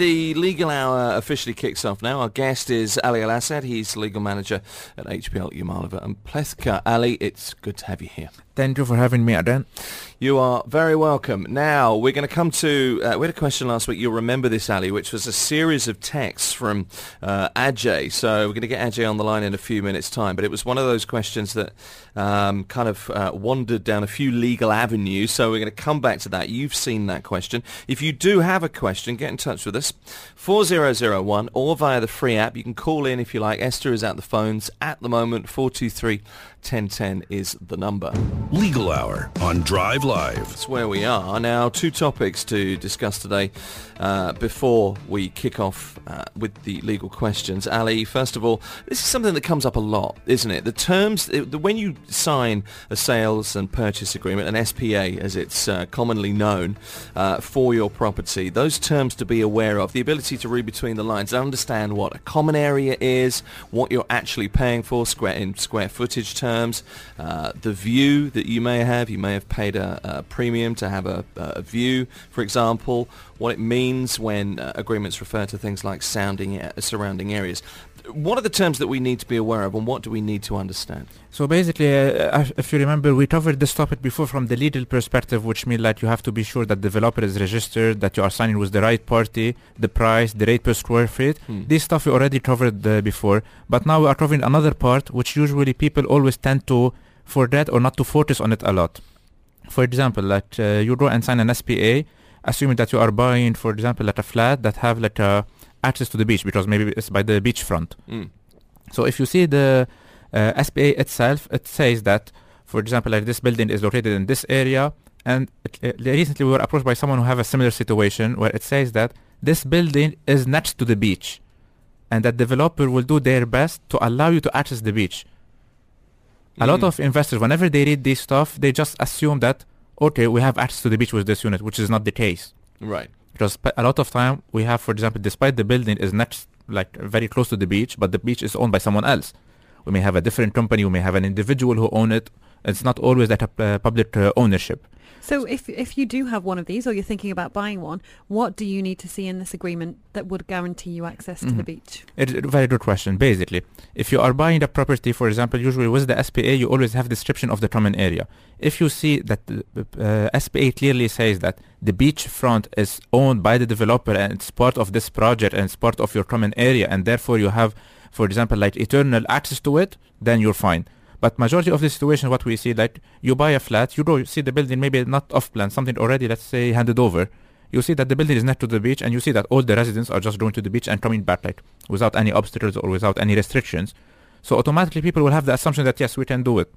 the legal hour officially kicks off now. Our guest is Ali Al Assad. He's legal manager at HPL Yamalova and Plekhanov. Ali, it's good to have you here. Thank you for having me, Adan. You are very welcome. Now, we're going to come to, uh, we had a question last week, you'll remember this, Ali, which was a series of texts from uh, Ajay. So we're going to get Ajay on the line in a few minutes' time. But it was one of those questions that um, kind of uh, wandered down a few legal avenues. So we're going to come back to that. You've seen that question. If you do have a question, get in touch with us. 4001 or via the free app. You can call in if you like. Esther is at the phones at the moment, 423 1010 is the number. Legal Hour on Drive Live. That's where we are. Now, two topics to discuss today uh, before we kick off uh, with the legal questions. Ali, first of all, this is something that comes up a lot, isn't it? The terms, the, when you sign a sales and purchase agreement, an SPA as it's uh, commonly known, uh, for your property, those terms to be aware of, the ability to read between the lines, understand what a common area is, what you're actually paying for, square in square footage terms, terms. Uh, the view that you may have, you may have paid a, a premium to have a, a, view, for example, what it means when uh, agreements refer to things like sounding uh, surrounding areas. What are the terms that we need to be aware of and what do we need to understand? So basically, uh, if you remember, we covered this topic before from the legal perspective, which means that you have to be sure that developer is registered, that you are signing with the right party, the price, the rate per square feet. Hmm. This stuff we already covered uh, before, but now we are covering another part, which usually people always tend to forget or not to focus on it a lot. For example, like uh, you go and sign an SPA, assuming that you are buying, for example, like a flat that have like a access to the beach because maybe it's by the beachfront. Mm. So if you see the uh, SPA itself, it says that, for example, like this building is located in this area, and it, it, recently we were approached by someone who have a similar situation where it says that this building is next to the beach, and that developer will do their best to allow you to access the beach. Mm. A lot mm. of investors, whenever they read this stuff, they just assume that okay, we have access to the beach with this unit, which is not the case. Right because a lot of time we have, for example, despite the building is not like very close to the beach, but the beach is owned by someone else. We may have a different company, we may have an individual who own it. It's not always that a uh, public uh, ownership. So if if you do have one of these or you're thinking about buying one, what do you need to see in this agreement that would guarantee you access mm-hmm. to the mm-hmm. beach? It's a very good question. Basically, if you are buying a property, for example, usually with the SPA, you always have description of the common area. If you see that the uh, SPA clearly says that the beach front is owned by the developer and it's part of this project and it's part of your common area and therefore you have, for example, like eternal access to it, then you're fine. But majority of the situation, what we see, like you buy a flat, you go you see the building maybe not off plan, something already, let's say, handed over. You see that the building is next to the beach, and you see that all the residents are just going to the beach and coming back, like without any obstacles or without any restrictions. So automatically, people will have the assumption that yes, we can do it.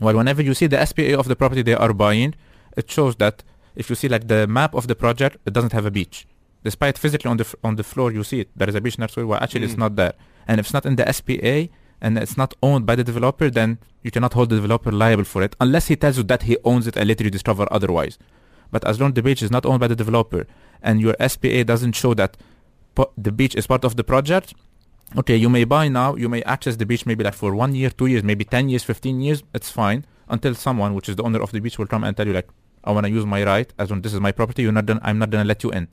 Well, whenever you see the SPA of the property they are buying, it shows that if you see like the map of the project, it doesn't have a beach. Despite physically on the f- on the floor you see it, there is a beach next to it. Well, actually, mm. it's not there. And if it's not in the SPA, and it's not owned by the developer, then you cannot hold the developer liable for it unless he tells you that he owns it and later you discover otherwise. But as long as the beach is not owned by the developer and your SPA doesn't show that po- the beach is part of the project, okay, you may buy now, you may access the beach maybe like for one year, two years, maybe 10 years, 15 years, it's fine until someone, which is the owner of the beach, will come and tell you like, I want to use my right, as long this is my property, you're not done, I'm not to let you in.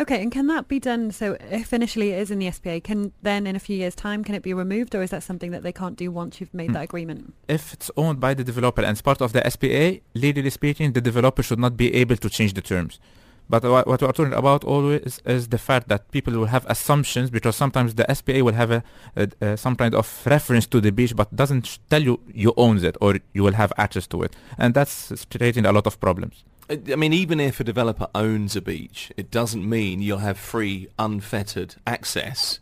Okay, and can that be done? So, if initially it is in the SPA, can then in a few years' time can it be removed, or is that something that they can't do once you've made mm. that agreement? If it's owned by the developer and it's part of the SPA, legally speaking, the developer should not be able to change the terms. But what we're talking about always is the fact that people will have assumptions because sometimes the SPA will have a, a, a, some kind of reference to the beach, but doesn't tell you you owns it or you will have access to it, and that's creating a lot of problems. I mean, even if a developer owns a beach, it doesn't mean you'll have free, unfettered access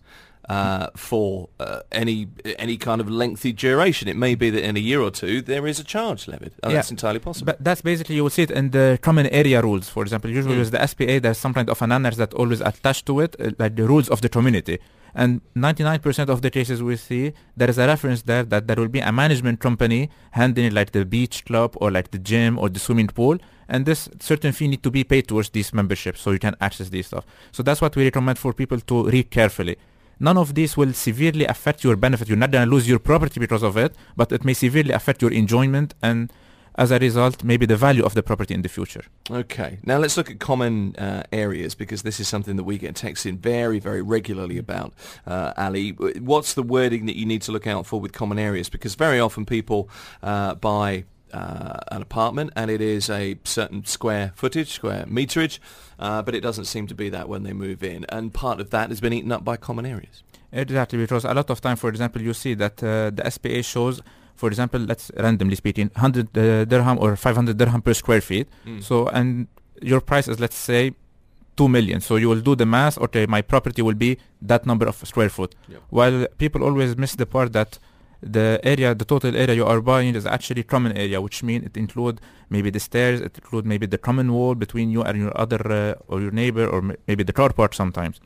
uh, for uh, any any kind of lengthy duration. It may be that in a year or two there is a charge levied. Oh, yeah. That's entirely possible. But that's basically you will see it in the common area rules. For example, usually mm. with the SPA, there's some kind of an annex that always attached to it, uh, like the rules of the community. And 99% of the cases we see, there is a reference there that there will be a management company handling like the beach club or like the gym or the swimming pool. And this certain fee need to be paid towards these memberships so you can access this stuff. So that's what we recommend for people to read carefully. None of this will severely affect your benefit. You're not going to lose your property because of it, but it may severely affect your enjoyment and as a result, maybe the value of the property in the future. Okay. Now let's look at common uh, areas because this is something that we get texts in very, very regularly about. Uh, Ali, what's the wording that you need to look out for with common areas? Because very often people uh, buy uh, an apartment and it is a certain square footage, square meterage, uh, but it doesn't seem to be that when they move in. And part of that has been eaten up by common areas. Exactly, because a lot of time, for example, you see that uh, the SPA shows, for example, let's randomly speaking, 100 uh, dirham or 500 dirham per square feet. Mm. So, and your price is, let's say, 2 million. So you will do the math, okay, my property will be that number of square foot. Yep. While people always miss the part that the area, the total area you are buying is actually common area, which means it include maybe the stairs, it include maybe the common wall between you and your other uh, or your neighbor, or m- maybe the car park sometimes.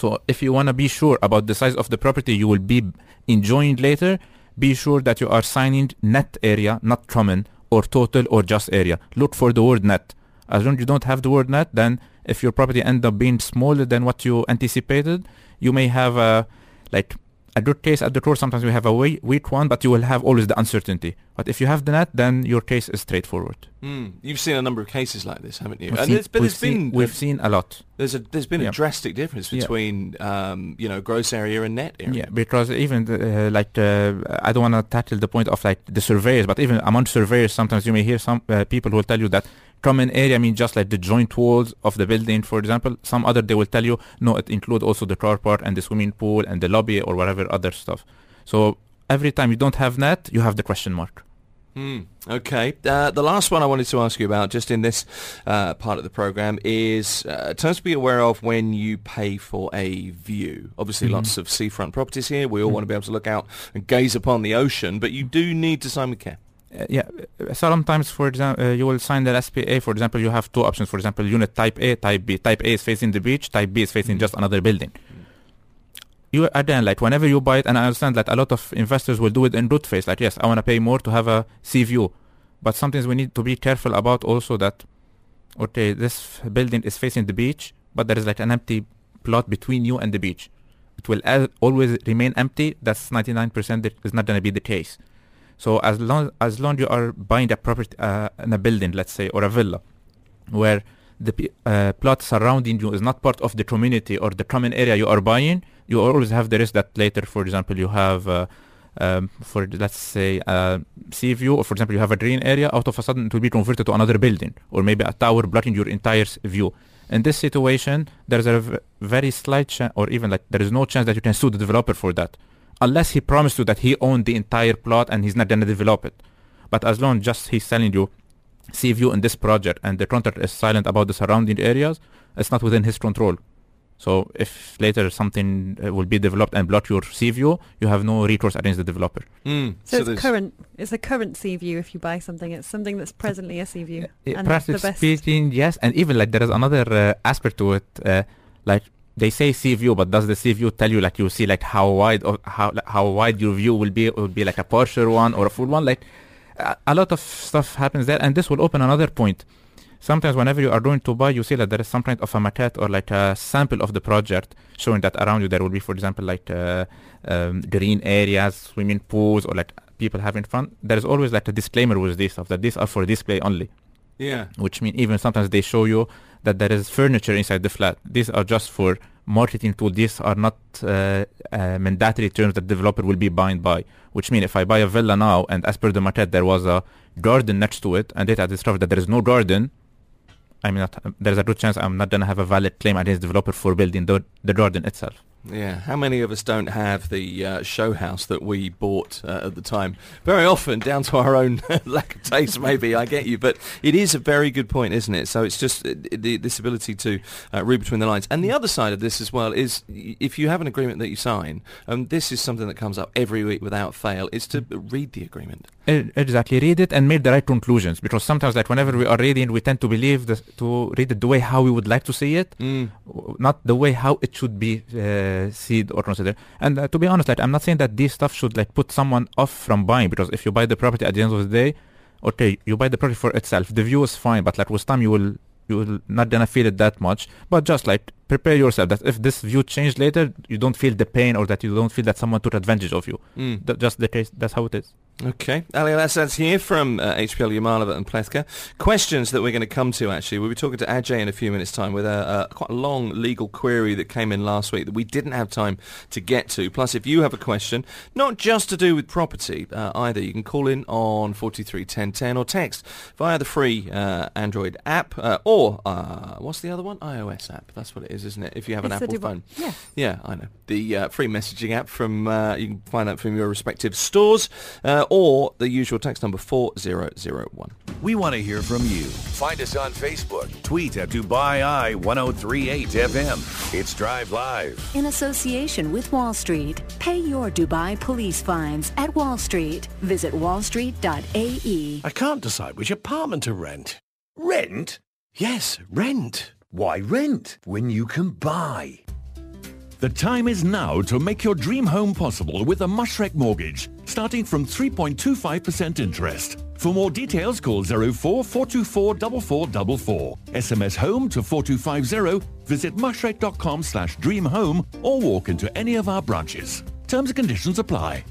So if you want to be sure about the size of the property you will be enjoying later, be sure that you are signing net area, not common or total or just area. Look for the word net. As long as you don't have the word net, then if your property end up being smaller than what you anticipated, you may have a like a good case at the core. Sometimes you have a weak one, but you will have always the uncertainty. But if you have the net, then your case is straightforward. Mm. You've seen a number of cases like this, haven't you? We've and seen- there's, but we've there's seen, been we've seen a lot. there's a there's been Yeah. a drastic difference Yeah. between um, you know gross area and net area. Yeah, because even the, uh, like uh, I don't want to tackle the point of like the surveyors, but even among surveyors, sometimes you may hear some uh, people who will tell you that common area means just like the joint walls of the building, for example. Some other they will tell you no, it include also the car park and the swimming pool and the lobby or whatever other stuff. So every time you don't have that, you have the question mark. Hmm. Okay. Uh, the last one I wanted to ask you about, just in this uh, part of the program, is uh, terms to be aware of when you pay for a view. Obviously, Mhm. lots of seafront properties here. We all Mhm. want to be able to look out and gaze upon the ocean, but you do need to sign with care. Uh, yeah, uh, sometimes, for example, uh, you will sign the SPA. For example, you have two options. For example, unit type A, type B. Type A is facing the beach. Type B is facing Mhm. just another building. You again, like whenever you buy it, and I understand that a lot of investors will do it in good faith. Like, yes, I want to pay more to have a sea view, but sometimes we need to be careful about also that. Okay, this building is facing the beach, but there is like an empty plot between you and the beach. It will al- always remain empty. That's 99% that is not going to be the case. So as long as long you are buying a property uh, in a building, let's say, or a villa, where the uh, plot surrounding you is not part of the community or the common area you are buying, you always have the risk that later, for example, you have, uh, um, for let's say, uh, sea view, or for example, you have a green area. Out of a sudden, it will be converted to another building, or maybe a tower blocking your entire view. In this situation, there is a very slight chance, or even like there is no chance that you can sue the developer for that unless he promised you that he owned the entire plot and he's not going to develop it. But as long as just he's telling you, sea view in this project and the contractor is silent about the surrounding areas, it's not within his control. So if later something uh, will be developed and block your sea view, you have no recourse against the developer. Hmm. So, it's current. It's a current sea view if you buy something. It's something that's presently a sea view. Uh, and that's the practically best. speaking, yes, and even like there is another uh, aspect to it. Uh, like they say sea view, but does the sea view tell you like you see like how wide or how how wide your view will be? It will be like a partial one or a full one. Like a, a lot of stuff happens there, and this will open another point. Sometimes whenever you are going to buy, you see that there is some kind of a maquette or like a sample of the project showing that around you there will be, for example, like uh, um, green areas, swimming pools, or like people having fun. There is always like a disclaimer with this stuff that these are for display only Yeah. which mean even sometimes they show you that there is furniture inside the flat. These are just for marketing tool. These are not uh, uh, mandatory terms that developer will be bound by. Which mean if I buy a villa now and as per the maquette there was a garden next to it and later I discover that there is no garden, I mean there's a good chance I'm not gonna have a valid claim against developer for building the, the garden itself. Yeah, how many of us don't have the uh, show house that we bought uh, at the time? Very often, down to our own lack of taste, maybe. I get you, but it is a very good point, isn't it? So it's just uh, the, this ability to uh, read between the lines. And the other side of this as well is, if you have an agreement that you sign, um, this is something that comes up every week without fail, is to read the agreement. Exactly, read it and make the right conclusions because sometimes like whenever we are reading we tend to believe the, to read it the way how we would like to see it Mm. not the way how it should be seen or considered. And uh, to be honest, like I'm not saying that this stuff should like put someone off from buying because if you buy the property at the end of the day, okay, you buy the property for itself. The view is fine, but like with time you will you will not gonna feel it that much. But just like prepare yourself that if this view changed later, you don't feel the pain or that you don't feel that someone took advantage of you. Mm. Th- just the case. That's how it is. Okay. Ali Al-Assad's here from uh, HPL Yamalova and Plekhanov. Questions that we're going to come to, actually. We'll be talking to Ajay in a few minutes' time with a, a quite a long legal query that came in last week that we didn't have time to get to. Plus, if you have a question, not just to do with property uh, either, you can call in on 431010 or text via the free uh, Android app uh, or, uh, what's the other one? iOS app. That's what it is, isn't it? If you have an It's Apple phone. Yeah. Yeah, I know. The uh, free messaging app from, uh, you can find that from your respective stores uh, or the usual text number 4001. We want to hear from you. Find us on Facebook. Tweet at Dubai Eye 1038 FM. It's Drive Live. In association with Wall Street, pay your Dubai police fines at Wall Street. Visit wallstreet.ae. I can't decide which apartment to rent. Rent? Yes, rent. Why rent when you can buy? The time is now to make your dream home possible with a Mashreq mortgage, starting from 3.25% interest. For more details, call 04 424 4444. SMS home to 4250. Visit mashreq.com slash dreamhome or walk into any of our branches. Terms and conditions apply.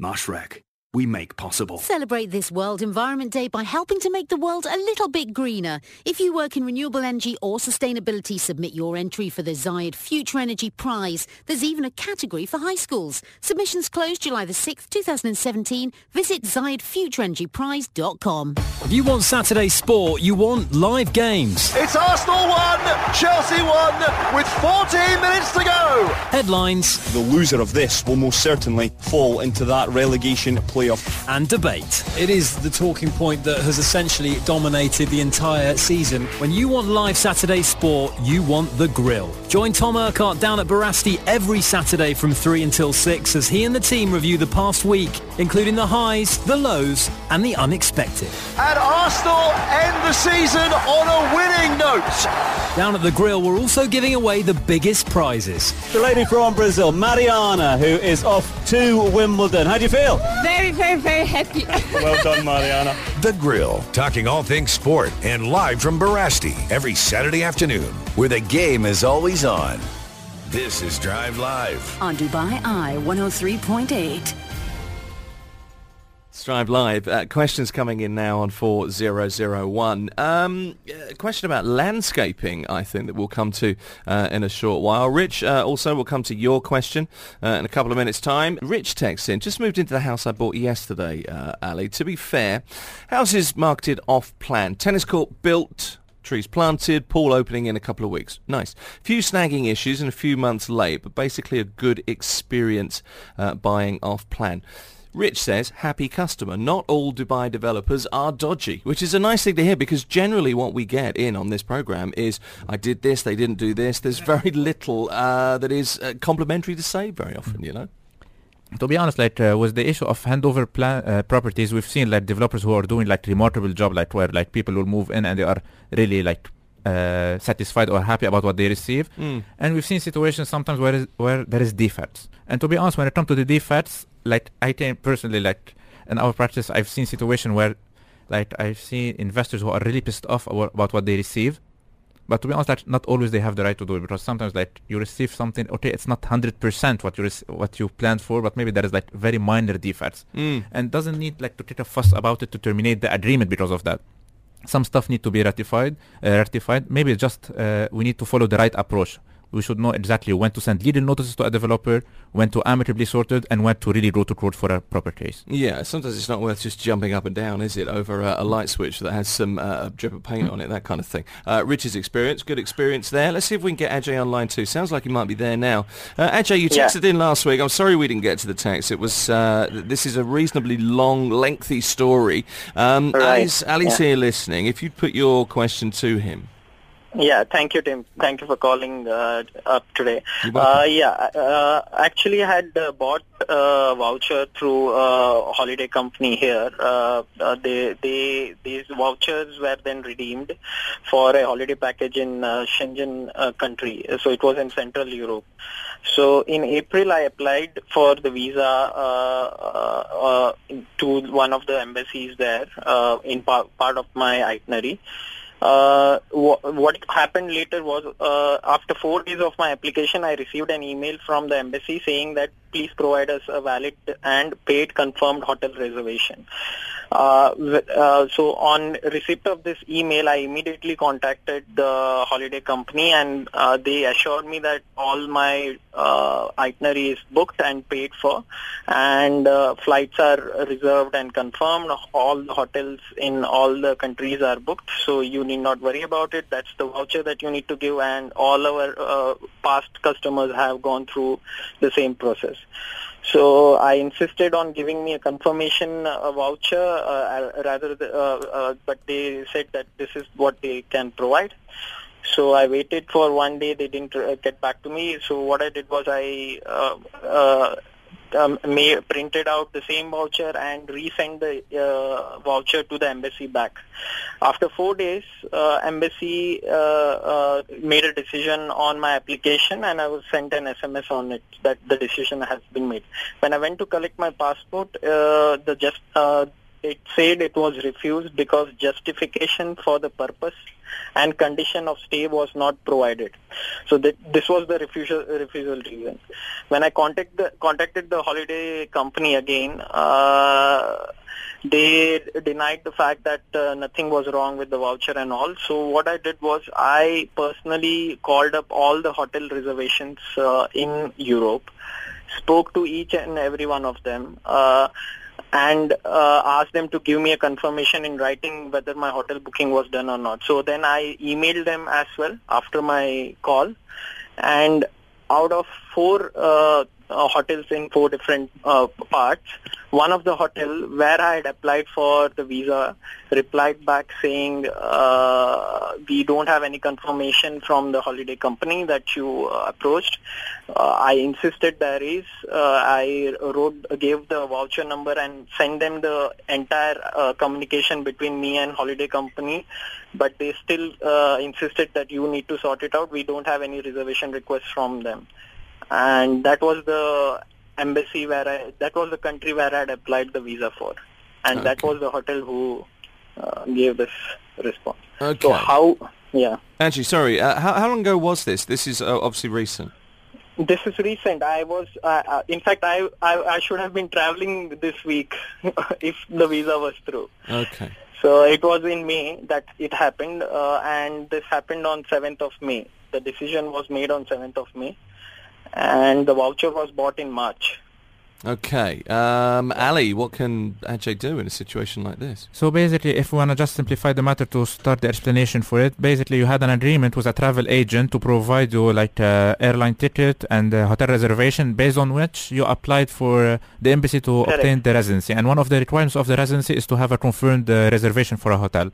Mashreq, we make possible. Celebrate this World Environment Day by helping to make the world a little bit greener. If you work in renewable energy or sustainability, submit your entry for the Zayed Future Energy Prize. There's even a category for high schools. Submissions closed July the 6th, 2017. Visit ZayedFutureEnergyPrize.com. If you want Saturday sport, you want live games. It's Arsenal 1, Chelsea 1, with 14 minutes to go. Headlines. The loser of this will most certainly fall into that relegation playoff. And debate. It is the talking point that has essentially dominated the entire season. When you want live Saturday sport, you want The Grill. Join Tom Urquhart down at Barasti every Saturday from 3 until 6 as he and the team review the past week, including the highs, the lows and the unexpected. And Arsenal end the season on a winning note. Down at The Grill, we're also giving away the biggest prizes. The lady from Brazil, Mariana, who is off to Wimbledon. How do you feel? Very, very, very happy. well done, Mariana. The Grill, talking all things sport and live from Barasti every Saturday afternoon, where the game is always on. This is Drive Live. On Dubai Eye 103.8. Drive Live. Uh, questions coming in now on 4001. Um, question about landscaping, I think, that we'll come to uh, in a short while. Rich, uh, also, we'll come to your question uh, in a couple of minutes' time. Rich texts in, just moved into the house I bought yesterday, uh, Ali. To be fair, house is marketed off-plan. Tennis court built, trees planted, pool opening in a couple of weeks. Nice. Few snagging issues and a few months late, but basically a good experience uh, buying off-plan. Rich says, happy customer. Not all Dubai developers are dodgy, which is a nice thing to hear because generally what we get in on this program is, I did this, they didn't do this. There's very little uh, that is uh, complimentary to say very often, you know? To be honest, like uh, with the issue of handover plan uh, properties, we've seen like developers who are doing like remarkable job, like where like people will move in and they are really like uh, satisfied or happy about what they receive. Mm. And we've seen situations sometimes where is, where there is defects. And to be honest, when it comes to the defects, like I think personally, like in our practice, I've seen situation where like I've seen investors who are really pissed off about, what they receive. But to be honest, like, not always they have the right to do it because sometimes like you receive something, okay, it's not hundred percent what you rec- what you planned for, but maybe there is like very minor defects, Mm. and doesn't need like to take a fuss about it to terminate the agreement because of that. Some stuff need to be ratified, uh, ratified. Maybe just uh, we need to follow the right approach. We should know exactly when to send legal notices to a developer, when to amicably sort it, and when to really go to court for a proper case. Yeah, sometimes it's not worth just jumping up and down, is it, over a, a light switch that has some uh, drip of paint on it, that kind of thing. Uh, Rich's experience, good experience there. Let's see if we can get Ajay online too. Sounds like he might be there now. Uh, Ajay, you Yeah. texted in last week. I'm sorry we didn't get to the text. It was uh, this is a reasonably long, lengthy story. Um, Right, Ali's, Ali's yeah. here listening. If you'd put your question to him. Yeah, thank you, Tim. Thank you for calling uh, up today. Uh, yeah, uh, actually, I had uh, bought a voucher through a holiday company here. Uh, uh, they, they, these vouchers were then redeemed for a holiday package in uh, Schengen uh, country. So it was in Central Europe. So in April, I applied for the visa uh, uh, uh, to one of the embassies there uh, in par- part of my itinerary. Uh, wh- what happened later was uh, after four days of my application, I received an email from the embassy saying that please provide us a valid and paid confirmed hotel reservation. Uh, uh, so on receipt of this email, I immediately contacted the holiday company and uh, they assured me that all my uh, itinerary is booked and paid for and uh, flights are reserved and confirmed. All the hotels in all the countries are booked, so you need not worry about it. That's the voucher that you need to give and all our uh, past customers have gone through the same process. So I insisted on giving me a confirmation uh, voucher, uh, rather, the, uh, uh, but they said that this is what they can provide. So I waited for one day. They didn't uh, get back to me. So what I did was I uh, um, may, printed out the same voucher and resend the uh, voucher to the embassy back. After four days, uh, embassy uh, uh, made a decision on my application and I was sent an SMS on it that the decision has been made. When I went to collect my passport, uh, the just uh, it said it was refused because justification for the purpose and condition of stay was not provided. So this was the refusal, refusal reason. When I contact the, contacted the holiday company again, uh, they denied the fact that uh, nothing was wrong with the voucher and all. So what I did was I personally called up all the hotel reservations uh, in Europe, spoke to each and every one of them. Uh, and uh, asked them to give me a confirmation in writing whether my hotel booking was done or not. So then I emailed them as well after my call, and out of four uh, uh, hotels in four different uh, parts, one of the hotel where I had applied for the visa replied back saying uh, we don't have any confirmation from the holiday company that you uh, approached. Uh, I insisted there is. Uh, I wrote, gave the voucher number and sent them the entire communication between me and holiday company, but they still insisted that you need to sort it out. We don't have any reservation requests from them, and that was the embassy where I, that was the country where I had applied the visa for, and that was the hotel who uh, gave this response. Okay. So how? Yeah. Ajay, sorry, uh, how, how long ago was this? This is uh, obviously recent. This is recent. I was, uh, uh, in fact, I, I I should have been traveling this week if the visa was through. Okay. So it was in May that it happened, uh, and this happened on 7th of May. The decision was made on 7th of May, and the voucher was bought in March. Okay. Um, Ali, what can Ajay do in a situation like this? So basically, if we want to just simplify the matter to start the explanation for it, basically you had an agreement with a travel agent to provide you like uh, airline ticket and uh, hotel reservation based on which you applied for uh, the embassy to Correct. obtain the residency. And one of the requirements of the residency is to have a confirmed uh, reservation for a hotel.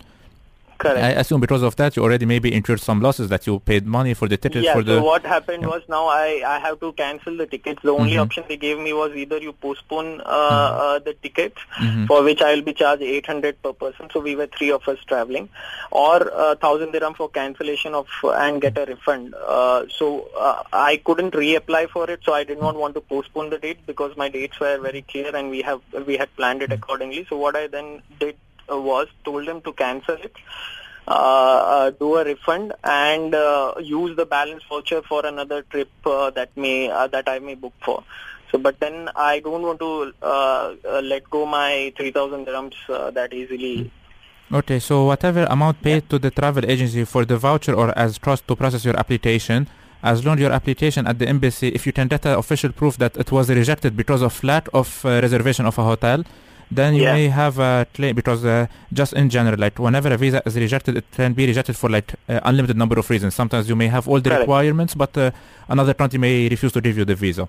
Correct. I assume because of that you already maybe incurred some losses that you paid money for the tickets. yeah, for the so what happened Yeah. was now I, I have to cancel the tickets. The only Mhm. option they gave me was either you postpone uh, uh, the tickets, Mhm. for which I will be charged 800 per person. So we were three of us traveling, or uh, 1000 dirham for cancellation of and get a refund. Uh, so uh, I couldn't reapply for it, so I did not want to postpone the date because my dates were very clear and we have we had planned it accordingly. So what I then did was told them to cancel it uh, uh, do a refund and uh, use the balance voucher for another trip uh, that may uh, that I may book for. So, but then I don't want to uh, uh, let go my 3,000 dirhams uh, that easily. Okay, so whatever amount paid to the travel agency for the voucher or as trust to process your application, as long your application at the embassy, if you can get an official proof that it was rejected because of lack of uh, reservation of a hotel, then you Yeah. may have a claim because uh, just in general, like whenever a visa is rejected, it can be rejected for like uh, unlimited number of reasons. Sometimes you may have all the Correct. requirements, but uh, another country may refuse to give you the visa.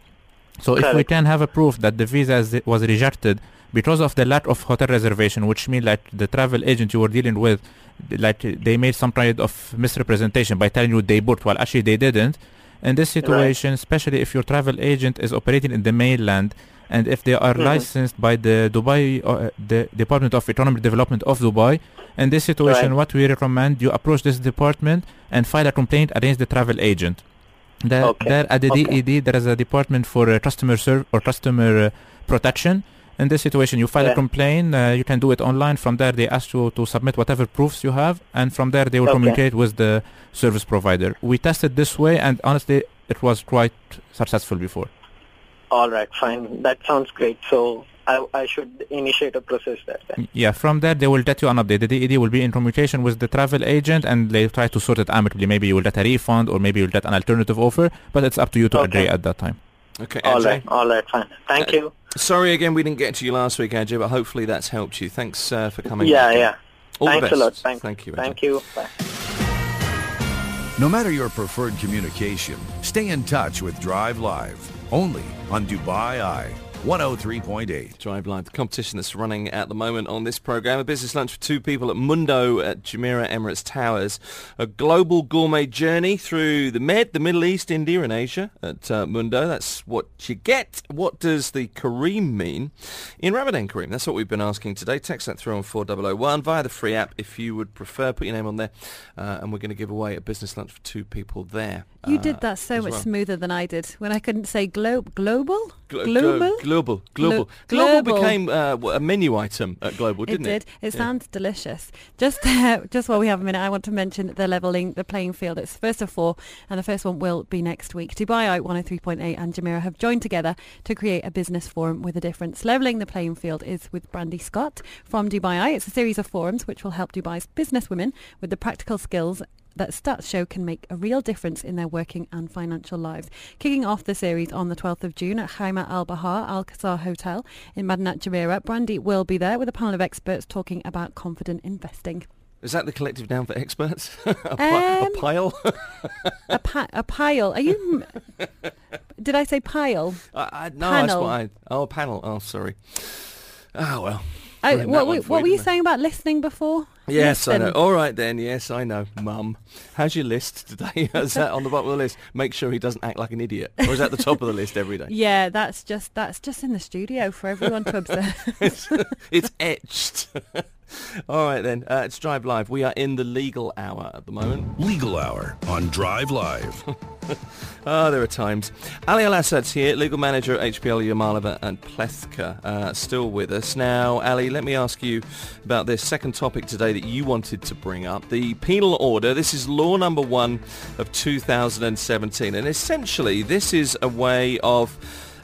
So if we can have a proof that the visa is, was rejected because of the lack of hotel reservation, which means like the travel agent you were dealing with, like they made some kind of misrepresentation by telling you they booked while actually they didn't. In this situation, especially if your travel agent is operating in the mainland and if they are Mhm. licensed by the Dubai, uh, the Department of Economic Development of Dubai, in this situation, Right. what we recommend you approach this department and file a complaint against the travel agent. There, Okay. there at the Okay. DED, there is a department for uh, customer serve or customer uh, protection, In this situation, you file Yeah. a complaint. Uh, you can do it online. From there, they ask you to submit whatever proofs you have, and from there, they will Okay. communicate with the service provider. We tested this way, and honestly, it was quite successful before. All right, fine. That sounds great. So I, I should initiate a process there. Then. Yeah, from there they will get you an update. The DED will be in communication with the travel agent and they try to sort it amicably. Maybe you will get a refund or maybe you'll get an alternative offer, but it's up to you to Okay. agree at that time. Okay, All Ajay. right, all right, fine. Thank Uh, you. Sorry again we didn't get to you last week, Ajay, but hopefully that's helped you. Thanks uh, for coming. Yeah, back yeah. All Thanks the a best. lot. Thank, Thank you. Ajay. Thank you. Bye. No matter your preferred communication, stay in touch with Drive Live. Only on Dubai Eye 103.8. Drive Live, the competition that's running at the moment on this program. A business lunch for two people at Mundo at Jumeirah Emirates Towers. A global gourmet journey through the Med, the Middle East, India and Asia at uh, Mundo. That's what you get. What does the Kareem mean in Ramadan Kareem? That's what we've been asking today. Text that through on 4001 via the free app if you would prefer. Put your name on there uh, and we're going to give away a business lunch for two people there. You uh, did that so much well. smoother than I did when I couldn't say glo- global. Glo- global. glo- global, global, Glo- global global. became uh, a menu item at Global, didn't it? It did. It Yeah. sounds delicious. Just uh, just while we have a minute, I want to mention the leveling the playing field. It's first of four, and the first one will be next week. Dubai Out 103.8 and Jumeirah have joined together to create a business forum with a difference. Leveling the playing field is with Brandy Scott from Dubai Eye. It's a series of forums which will help Dubai's business women with the practical skills that stats show can make a real difference in their working and financial lives. Kicking off the series on the 12th of June at Haima Al Bahar Al Qasar Hotel in Madinat Jumeirah, Brandy will be there with a panel of experts talking about confident investing. Is that the collective noun for experts? a, pi- a Um, pile? A, pa- a pile. Are you? did I say pile? I, I, no, that's panel. what I... Oh, panel. Oh, sorry. Oh, well. I, what we- what were you saying about listening before? Yes, I know. Um, All right then. Yes, I know. Mum, how's your list today? is that on the bottom of the list? Make sure he doesn't act like an idiot. Or is that the top of the list every day? Yeah, that's just that's just in the studio for everyone to observe. it's, it's etched. All right then. Uh, it's Drive Live. We are in the legal hour at the moment. Legal Hour on Drive Live. Oh, there are times. Ali Al Assad's here, legal manager at HPL Yamalova and Plekhanov, uh, still with us. Now, Ali, let me ask you about this second topic today that you wanted to bring up. The penal order. This is law number one of 2017. And essentially, this is a way of,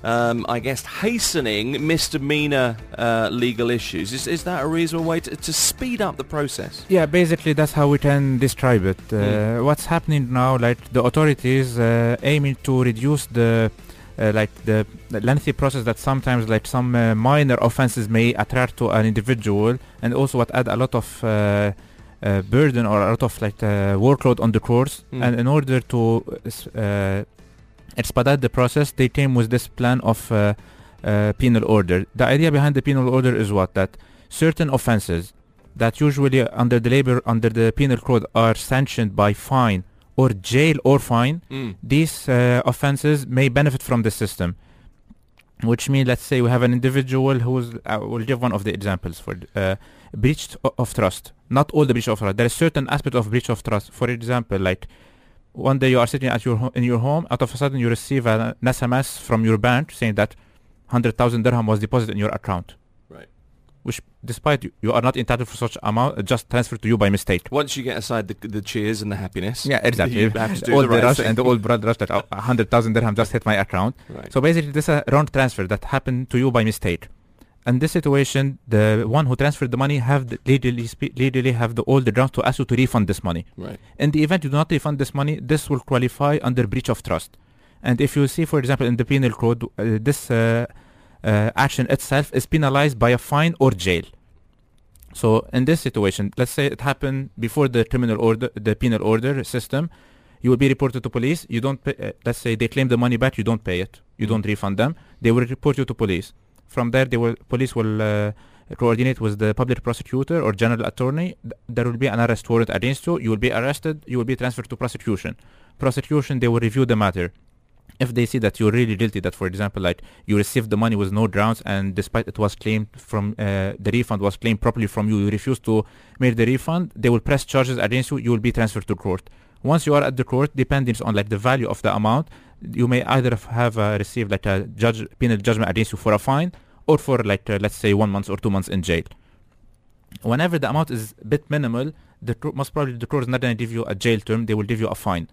um, I guess, hastening misdemeanor uh, legal issues. Is, is that a reasonable way to, to speed up the process? Yeah, basically that's how we can describe it. Uh, What's happening now, like the authorities uh, aiming to reduce the uh, like the, the lengthy process that sometimes like some uh, minor offenses may attract to an individual, and also what add a lot of uh, uh, burden or a lot of like uh, workload on the courts. Mm. And in order to uh, s- uh, expedite the process, they came with this plan of uh, uh, penal order. The idea behind the penal order is what that certain offenses that usually under the labor under the penal code are sanctioned by fine or jail or fine Mm. these uh, offenses may benefit from the system which means let's say we have an individual who's I will give one of the examples for uh, breach of trust not all the breach of trust there is certain aspect of breach of trust for example like one day you are sitting at your ho- in your home out of a sudden you receive an, sms from your bank saying that 100000 dirham was deposited in your account Right. which despite you, you are not entitled for such amount uh, just transferred to you by mistake Once you get aside the, the cheers and the happiness, yeah, exactly. you have to do all the the, right rush thing. and the old blood rush that oh, 100,000 dirham just hit my account. Right. So basically, this is a wrong transfer that happened to you by mistake. And this situation, the one who transferred the money have the, legally spe- legally have the all the grounds to ask you to refund this money. Right. In the event you do not refund this money, this will qualify under breach of trust. And if you see, for example, in the penal code, uh, this uh, uh, action itself is penalized by a fine or jail. So in this situation, let's say it happened before the criminal order, the penal order system, you will be reported to police. You don't pay, uh, let's say they claim the money back, you don't pay it, you Mm. don't refund them. They will report you to police. From there, will police will uh, coordinate with the public prosecutor or general attorney. Th- There will be an arrest warrant against you. You will be arrested. You will be transferred to prosecution. Prosecution, they will review the matter. If they see that you're really guilty, that for example, like you received the money with no grounds, and despite it was claimed from uh, the refund was claimed properly from you, you refuse to make the refund, they will press charges against you. You will be transferred to court. Once you are at the court, depending on like the value of the amount, you may either have uh, received like a judge penal judgment against you for a fine, or for like uh, let's say one month or two months in jail. Whenever the amount is a bit minimal, the court, most probably the court is not going to give you a jail term; they will give you a fine.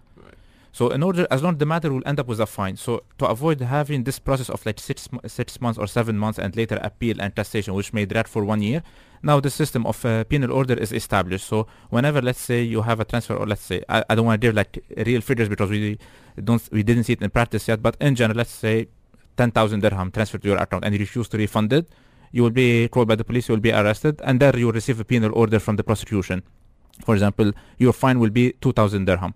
So in order, as long as the matter will end up with a fine. So to avoid having this process of like six six months or seven months and later appeal and cassation, which may drag for one year, now the system of uh, penal order is established. So whenever, let's say, you have a transfer, or let's say, I, I don't want to give like real figures because we don't we didn't see it in practice yet, but in general, let's say, ten thousand dirham transferred to your account and you refuse to refund it, you will be called by the police, you will be arrested, and there you will receive a penal order from the prosecution. For example, your fine will be two thousand dirham.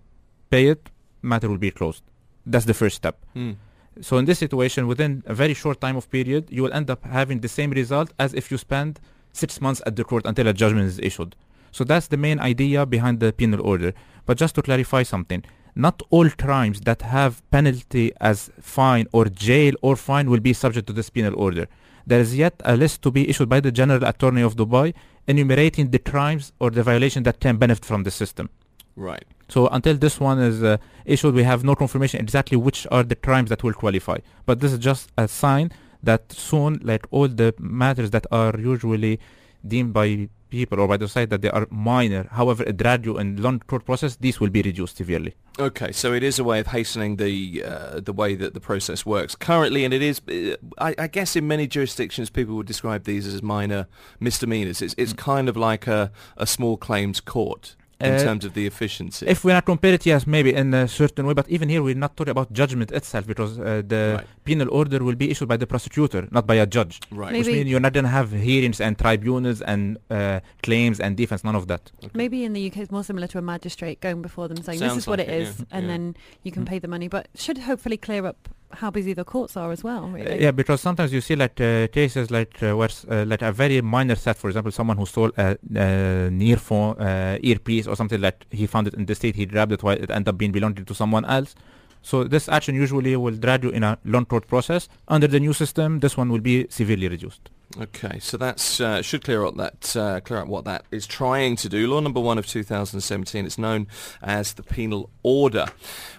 Pay it, matter will be closed. That's the first step. Hmm. So in this situation, within a very short time of period, you will end up having the same result as if you spend six months at the court until a judgment is issued. So that's the main idea behind the penal order. But just to clarify something, not all crimes that have penalty as fine or jail or fine will be subject to this penal order. There is yet a list to be issued by the General Attorney of Dubai enumerating the crimes or the violation that can benefit from the system. Right. So until this one is uh, issued, we have no confirmation exactly which are the crimes that will qualify. But this is just a sign that soon, like all the matters that are usually deemed by people or by the side that they are minor, however, a gradual and long court process, these will be reduced severely. Okay, so it is a way of hastening the uh, the way that the process works currently, and it is. Uh, I, I guess in many jurisdictions, people would describe these as minor misdemeanors. It's it's kind of like a, a small claims court in Uh, terms of the efficiency. If we are not compare it, yes, maybe in a certain way, but even here we're not talking about judgment itself because uh, the Right. penal order will be issued by the prosecutor, not by a judge. Right. Which means you're not going to have hearings and tribunals and uh, claims and defense, none of that. Maybe in the UK it's more similar to a magistrate going before them saying this Sounds is what it it, is, yeah, and yeah. then you can Mm. pay the money. But should hopefully clear up how busy the courts are as well. Uh, yeah, because sometimes you see like uh, cases like uh, where uh, like a very minor theft, for example, someone who stole a, a near phone uh, earpiece or something like he found it in the street, he grabbed it while it ended up being belonging to someone else. So this action usually will drag you in a long court process. Under the new system, this one will be severely reduced. Okay, so that's uh, should clear up that uh, clear up what that is trying to do. Law number one of 2017. It's known as the penal order.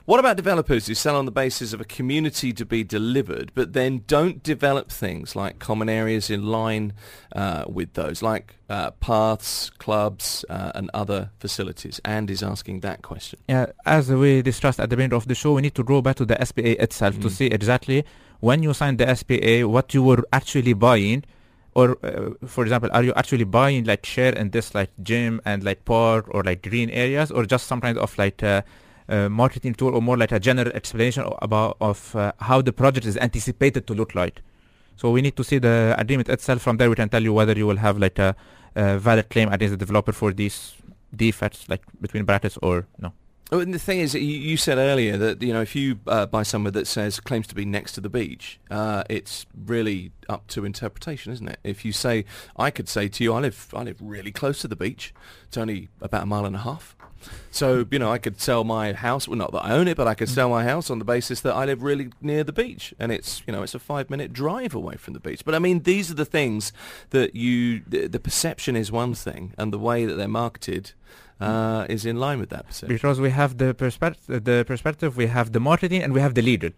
What about developers who sell on the basis of a community to be delivered, but then don't develop things like common areas in line uh, with those, like uh, paths, clubs, uh, and other facilities? And is asking that question. Yeah, as we discussed at the beginning of the show, we need to go back to the SPA itself to Mm. see exactly when you signed the SPA what you were actually buying, or uh, for example, are you actually buying like share in this like gym and like park or like green areas, or just some kind of like uh, uh, marketing tool, or more like a general explanation about of uh, how the project is anticipated to look like. So we need to see the agreement itself. From there, we can tell you whether you will have like a, a valid claim against the developer for these defects, like between brackets, or no. Oh, and the thing is, you, said earlier that you know if you uh, buy somewhere that says claims to be next to the beach, uh, it's really up to interpretation, isn't it? If you say, I could say to you, I live, I live really close to the beach. It's only about a mile and a half. So you know, I could sell my house. Well, not that I own it, but I could sell my house on the basis that I live really near the beach, and it's you know it's a five minute drive away from the beach. But I mean, these are the things that you. The, the perception is one thing, and the way that they're marketed uh, is in line with that perception. because we have the perspective, the perspective, we have the marketing, and we have the legal.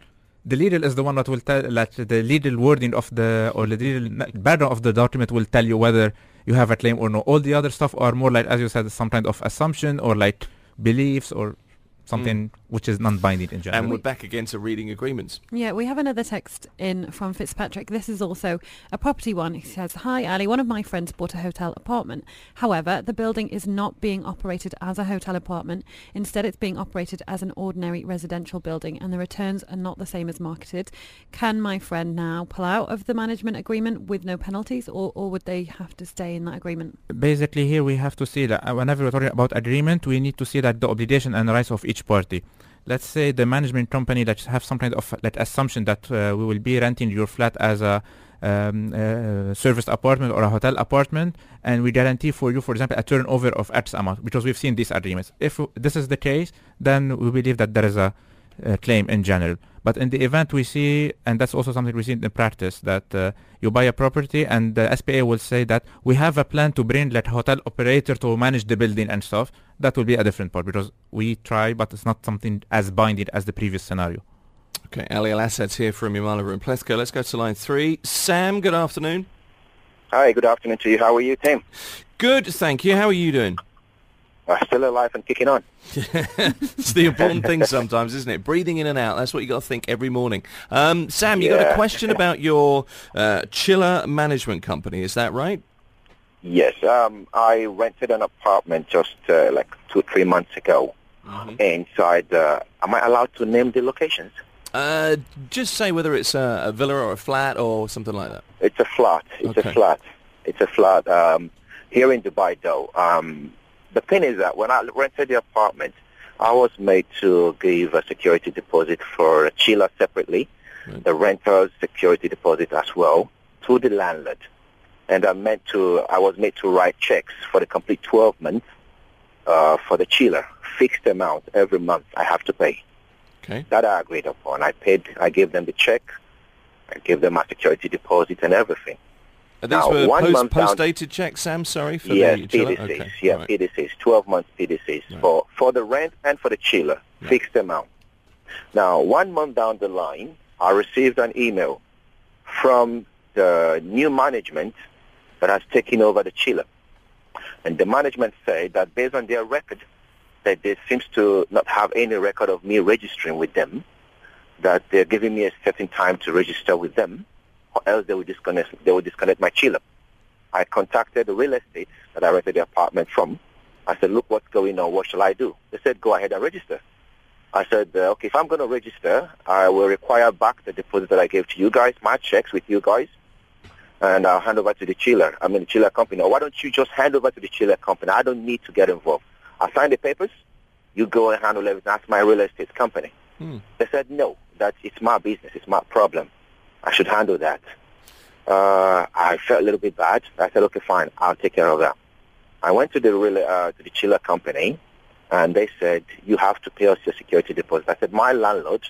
The legal is the one that will tell, like the legal wording of the or the legal background of the document will tell you whether you have a claim or no. All the other stuff are more like, as you said, some kind of assumption or like beliefs or something which is non-binding in general. And we're back again to reading agreements. Yeah, we have another text in from Fitzpatrick. This is also a property one. He says, Hi Ali, one of my friends bought a hotel apartment. However, the building is not being operated as a hotel apartment. Instead, it's being operated as an ordinary residential building and the returns are not the same as marketed. Can my friend now pull out of the management agreement with no penalties or, or would they have to stay in that agreement? basically here we have to see that uh, whenever we're talking about agreement, we need to see that the obligation and rights of each party. Let's say the management company that have some kind of like assumption that uh, we will be renting your flat as a um, uh, serviced apartment or a hotel apartment, and we guarantee for you, for example, a turnover of X amount because we've seen these agreements. If this is the case, then we believe that there is a uh, claim in general. But in the event we see, and that's also something we see in practice, that uh, you buy a property and the SPA will say that we have a plan to bring like hotel operator to manage the building and stuff. That will be a different part because we try, but it's not something as binding as the previous scenario. Okay, Ali Al Assad's here from Imala in Plekhanov. Let's go to line three. Sam, good afternoon. Hi, good afternoon to you. How are you, Tim? Good, thank you. How are you doing? Uh, still alive and kicking on. it's the important thing sometimes, isn't it? Breathing in and out. That's what you got to think every morning. Um, Sam, you got a question about your uh, chiller management company. Is that right? Yes, um, I rented an apartment just uh, like two, three months ago. Inside, uh, am I allowed to name the locations? Uh, just say whether it's a, a villa or a flat or something like that. It's a flat. It's Okay. a flat. It's a flat. Um, here in Dubai, though, um, the thing is that when I rented the apartment, I was made to give a security deposit for a chiller separately, the renter's security deposit as well, to the landlord. And I meant to, I was made to write checks for the complete 12 months uh, for the chiller, fixed amount every month I have to pay. Okay. That I agreed upon. I paid, I gave them the check, I gave them my security deposit and everything. These Now, were one post, post-dated checks, Sam? Sorry for yes, the chiller? PDCs. Okay. Yeah, right. PDCs. 12 months PDCs for, for the rent and for the chiller, fixed amount. Now, one month down the line, I received an email from the new management that has taken over the chiller. And the management said that based on their record, that they seems to not have any record of me registering with them, that they're giving me a certain time to register with them, or else they will disconnect, they will disconnect my chiller. I contacted the real estate that I rented the apartment from. I said, look what's going on. What shall I do? They said, go ahead and register. I said, uh, okay, if I'm going to register, I will require back the deposit that I gave to you guys, my checks with you guys, and I'll hand over to the chiller. I mean, the chiller company. Or why don't you just hand over to the chiller company? I don't need to get involved. I signed the papers. You go and handle everything. That's my real estate company. Hmm. They said, no, that it's my business. It's my problem. I should handle that. Uh, I felt a little bit bad. I said, okay, fine. I'll take care of that. I went to the uh, to the chiller company, and they said, you have to pay us your security deposit. I said, my landlord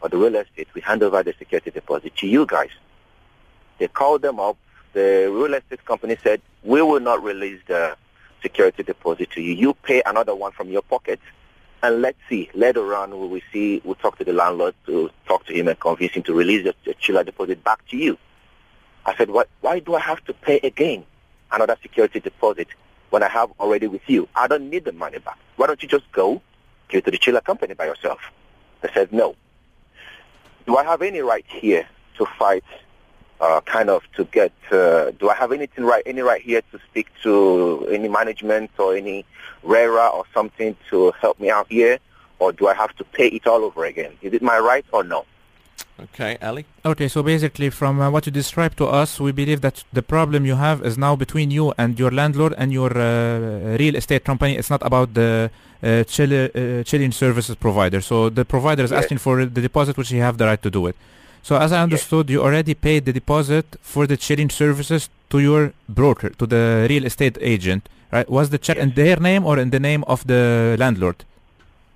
or the real estate, we hand over the security deposit to you guys. They called them up. The real estate company said, we will not release the security deposit to you. You pay another one from your pocket. And let's see, later on we will see, we'll talk to the landlord to talk to him and convince him to release the, the chiller deposit back to you. I said, what, why do I have to pay again another security deposit when I have already with you? I don't need the money back. Why don't you just go give it to the chiller company by yourself? They said, no. Do I have any right here to fight uh, kind of to get, uh, do I have anything right, any right here to speak to any management or any RERA or something to help me out here? Or do I have to pay it all over again? Is it my right or no? Okay, Ali? Okay, so basically from uh, what you described to us, we believe that the problem you have is now between you and your landlord and your uh, real estate company. It's not about the uh, chill, uh, services provider. So the provider is Yes. asking for the deposit, which you have the right to do it. So as I understood, you already paid the deposit for the chilling services to your broker, to the real estate agent, right? Was the check in their name or in the name of the landlord?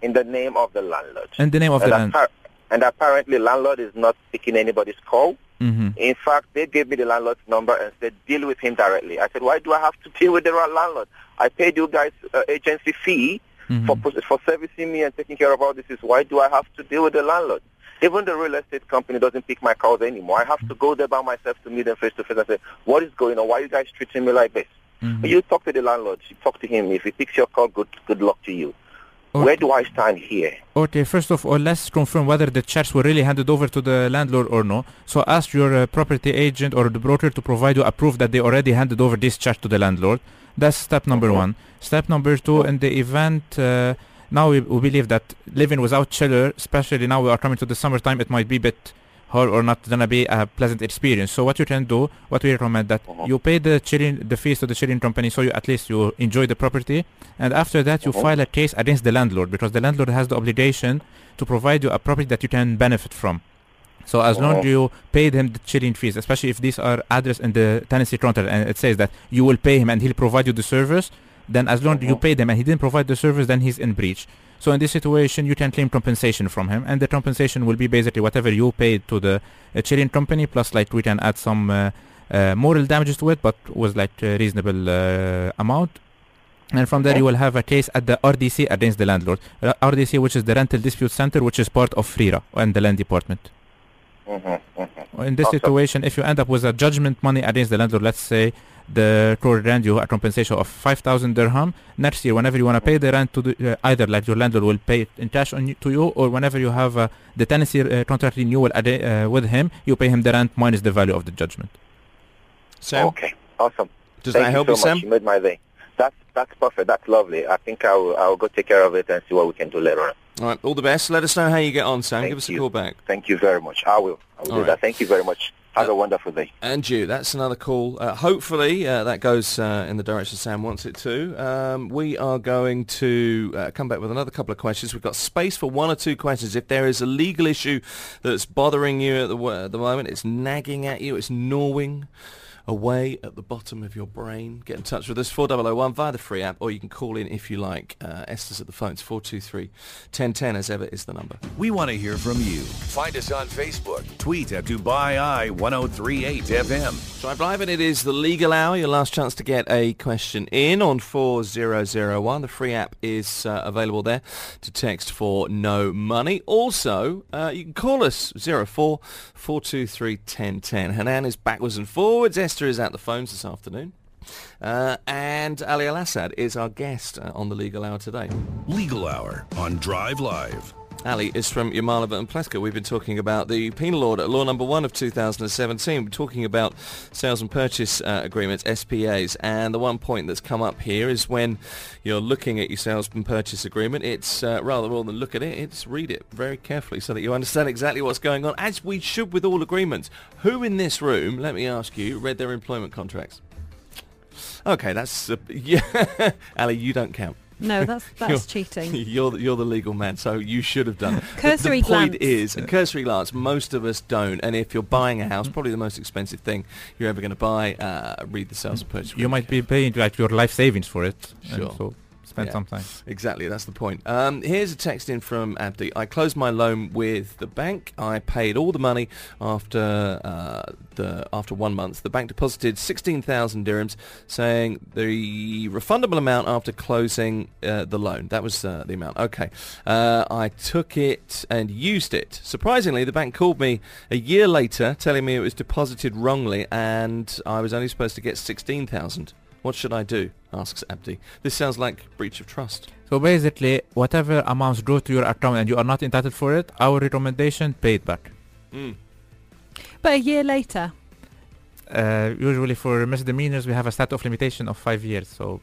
In the name of the landlord. In the name of and, the land- appar- and apparently landlord is not picking anybody's call. Mhm. In fact, they gave me the landlord's number and said, deal with him directly. I said, why do I have to deal with the landlord? I paid you guys uh, agency fee Mm-hmm. for, for servicing me and taking care of all this. Is Why do I have to deal with the landlord? Even the real estate company doesn't pick my calls anymore. I have to go there by myself to meet them face to face and say, what is going on? Why are you guys treating me like this? You talk to the landlord. You talk to him. If he picks your call, good, good luck to you. Where do I stand here? Okay, first of all, let's confirm whether the checks were really handed over to the landlord or no. So ask your uh, property agent or the broker to provide you a proof that they already handed over this check to the landlord. That's step number one. Step number two, in the event, uh, now we, we believe that living without chiller, especially now we are coming to the summertime, it might be a bit hard or not gonna be a pleasant experience. So what you can do, what we recommend that you pay the chilling, the fees to the chilling company, so you at least you enjoy the property, and after that you Mhm. file a case against the landlord because the landlord has the obligation to provide you a property that you can benefit from. So as long as you pay him the chilling fees, especially if these are addressed in the tenancy contract and it says that you will pay him and he'll provide you the service, then as long as you pay them and he didn't provide the service, then he's in breach. So in this situation, you can claim compensation from him, and the compensation will be basically whatever you paid to the uh, chilling company, plus like we can add some uh, uh, moral damages to it, but was like a reasonable uh, amount. And from there, you will have a case at the RDC against the landlord. Uh, RDC, which is the Rental Dispute Center, which is part of RERA and the Land Department. Mm-hmm, In this Awesome. situation, if you end up with a judgment money against the landlord, let's say the court grant you a compensation of 5,000 dirham, next year, whenever you want to pay the rent to the, uh, either like your landlord will pay it in cash on you, to you, or whenever you have uh, the tenancy uh, contract renewal ad- uh, with him, you pay him the rent minus the value of the judgment. Sam? Okay, awesome. Does Thank that help you you, so Sam? much. You made my day. That's that's perfect. That's lovely. I think I'll I'll go take care of it and see what we can do later on. All right, all the best. Let us know how you get on, Sam. Thank Give us a call back. Thank you very much. I will. I will All do right. that. Thank you very much. Have a wonderful day. And you, that's another call. Uh, hopefully uh, that goes uh, in the direction Sam wants it to. Um, we are going to uh, come back with another couple of questions. We've got space for one or two questions. If there is a legal issue that's bothering you at the, at the moment, it's nagging at you, it's gnawing away at the bottom of your brain, get in touch with us, 4001 via the free app, or you can call in if you like. Uh, Esther's at the phone. It's 423 1010 as ever is the number. We want to hear from you. Find us on Facebook. Tweet at Dubai Eye 1038 FM. Drive Live, and it is the legal hour. Your last chance to get a question in on 4001. The free app is uh, available there to text for no money. Also, uh, you can call us 04 423 1010. Hanan is backwards and forwards. Esther is at the phones this afternoon. Uh, and Ali Al Assad is our guest uh, on the legal hour today. Legal Hour on Drive Live. Ali is from Yamalova and Plekhanov. We've been talking about the penal order, law number one of 2017. We're talking about sales and purchase uh, agreements, SPAs, and the one point that's come up here is when you're looking at your sales and purchase agreement, it's uh, rather more than look at it, it's read it very carefully so that you understand exactly what's going on, as we should with all agreements. Who in this room, let me ask you, read their employment contracts? Okay, that's uh, yeah. Ali, you don't count. No, that's that's You're- cheating. You're the, you're the legal man, so you should have done. The- Cursory the, point glance. is, a cursory glance. Most of us don't, and if you're buying a house, probably the most expensive thing you're ever going to buy, uh, read the sales and purchase. You might be paying like your life savings for it. Sure. so spend Yeah, some time. Exactly, that's the point. Um, here's a text in from Abdi. I closed my loan with the bank. I paid all the money after uh, the after one month. The bank deposited 16,000 dirhams, saying the refundable amount after closing uh, the loan. That was uh, the amount. Okay. Uh, I took it and used it. Surprisingly, the bank called me a year later, telling me it was deposited wrongly, and I was only supposed to get 16,000. What should I do? asks Abdi. This sounds like breach of trust. So basically, whatever amounts go to your account and you are not entitled for it, our recommendation pay it back. But a year later, Uh, usually for misdemeanors, we have a statute of limitation of five years. So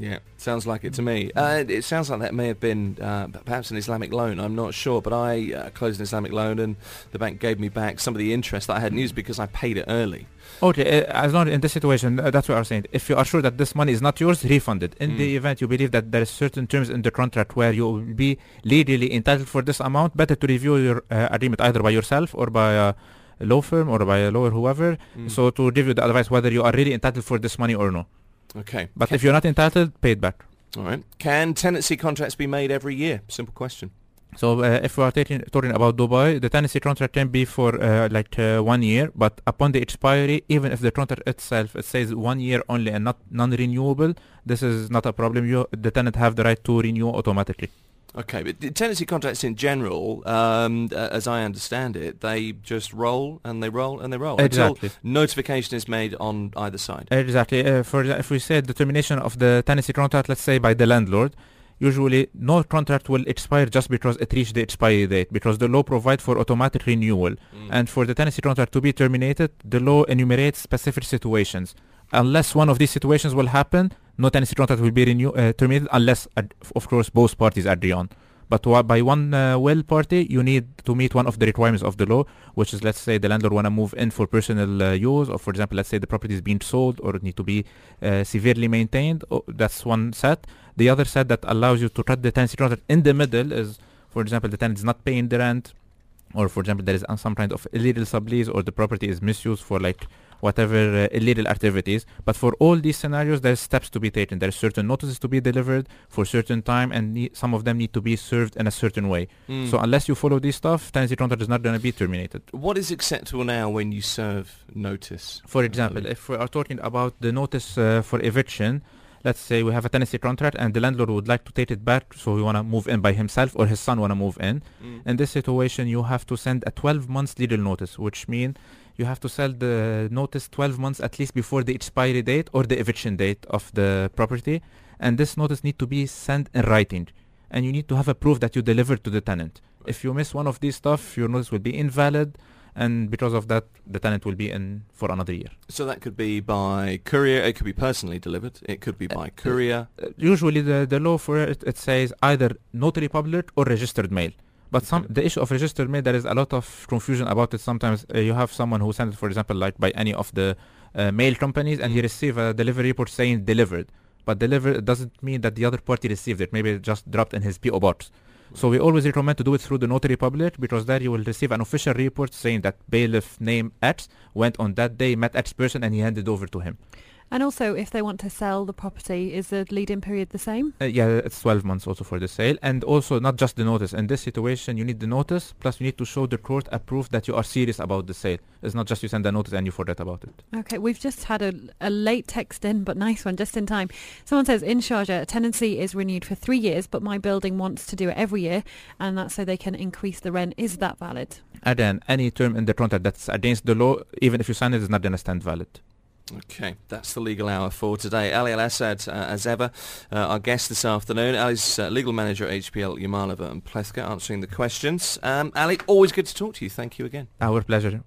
Yeah, sounds like it to me. Uh, it sounds like that may have been uh, perhaps an Islamic loan. I'm not sure, but I uh, closed an Islamic loan and the bank gave me back some of the interest that I hadn't used because I paid it early. Okay, uh, as long in this situation, uh, that's what I was saying. If you are sure that this money is not yours, refund it. In Mm. the event you believe that there is certain terms in the contract where you will be legally entitled for this amount, better to review your uh, agreement either by yourself or by a law firm or by a lawyer, whoever. Mm. So to give you the advice whether you are really entitled for this money or no. Okay. But Ca- if you're not entitled, pay it back. All right. Can tenancy contracts be made every year? Simple question. So uh, if we are taking, talking about Dubai, the tenancy contract can be for uh, like uh, one year, but upon the expiry, even if the contract itself it says one year only and not non-renewable, this is not a problem. You, the tenant have the right to renew automatically. Okay, but the tenancy contracts in general, um, uh, as I understand it, they just roll and they roll and they roll Exactly. until notification is made on either side. Exactly. Uh, for if we say the termination of the tenancy contract, let's say by the landlord, usually no contract will expire just because it reached the expiry date because the law provides for automatic renewal. And for the tenancy contract to be terminated, the law enumerates specific situations. Unless one of these situations will happen, no tenancy contract will be renew- uh, terminated unless, ad- of course, both parties agree on. But by one uh, will party, you need to meet one of the requirements of the law, which is, let's say, the landlord want to move in for personal uh, use, or for example, let's say the property is being sold or it need to be uh, severely maintained. Oh, that's one set. The other set that allows you to cut the tenancy contract in the middle is, for example, the tenant is not paying the rent, or for example, there is uh, some kind of illegal sublease, or the property is misused for like whatever uh, illegal activities. But for all these scenarios, there's steps to be taken. There's certain notices to be delivered for certain time, and ne- some of them need to be served in a certain way. Mm. So unless you follow this stuff, tenancy contract is not going to be terminated. What is acceptable now when you serve notice? For example, if we are talking about the notice uh, for eviction, let's say we have a tenancy contract and the landlord would like to take it back, so he want to move in by himself or his son want to move in. Mm. In this situation, you have to send a 12 months legal notice, which means you have to sell the notice 12 months at least before the expiry date or the eviction date of the property. And this notice need to be sent in writing. And you need to have a proof that you delivered to the tenant. If you miss one of these stuff, your notice will be invalid. And because of that, the tenant will be in for another year. So that could be by courier. It could be personally delivered. It could be by courier. Uh, usually the, the law for it, it says either notary public or registered mail. But some the issue of registered mail, there is a lot of confusion about it. Sometimes uh, you have someone who sends it, for example, like by any of the uh, mail companies, and he receive a delivery report saying delivered. But delivered doesn't mean that the other party received it. Maybe it just dropped in his PO box. So we always recommend to do it through the notary public because there you will receive an official report saying that bailiff name X went on that day, met X person, and he handed over to him. And also, if they want to sell the property, is the lead-in period the same? Uh, yeah, it's 12 months also for the sale. And also, not just the notice. In this situation, you need the notice, plus you need to show the court a proof that you are serious about the sale. It's not just you send a notice and you forget about it. Okay, we've just had a, a late text in, but nice one, just in time. Someone says, in Sharjah, a tenancy is renewed for three years, but my building wants to do it every year, and that's so they can increase the rent. Is that valid? Again, any term in the contract that's against the law, even if you sign it, is not going to stand valid. Okay, that's the legal hour for today. Ali Al Assad, uh, as ever, uh, our guest this afternoon. Ali's uh, legal manager at HPL Yamalova and Plekhanov answering the questions. Um, Ali, always good to talk to you. Thank you again. Our pleasure.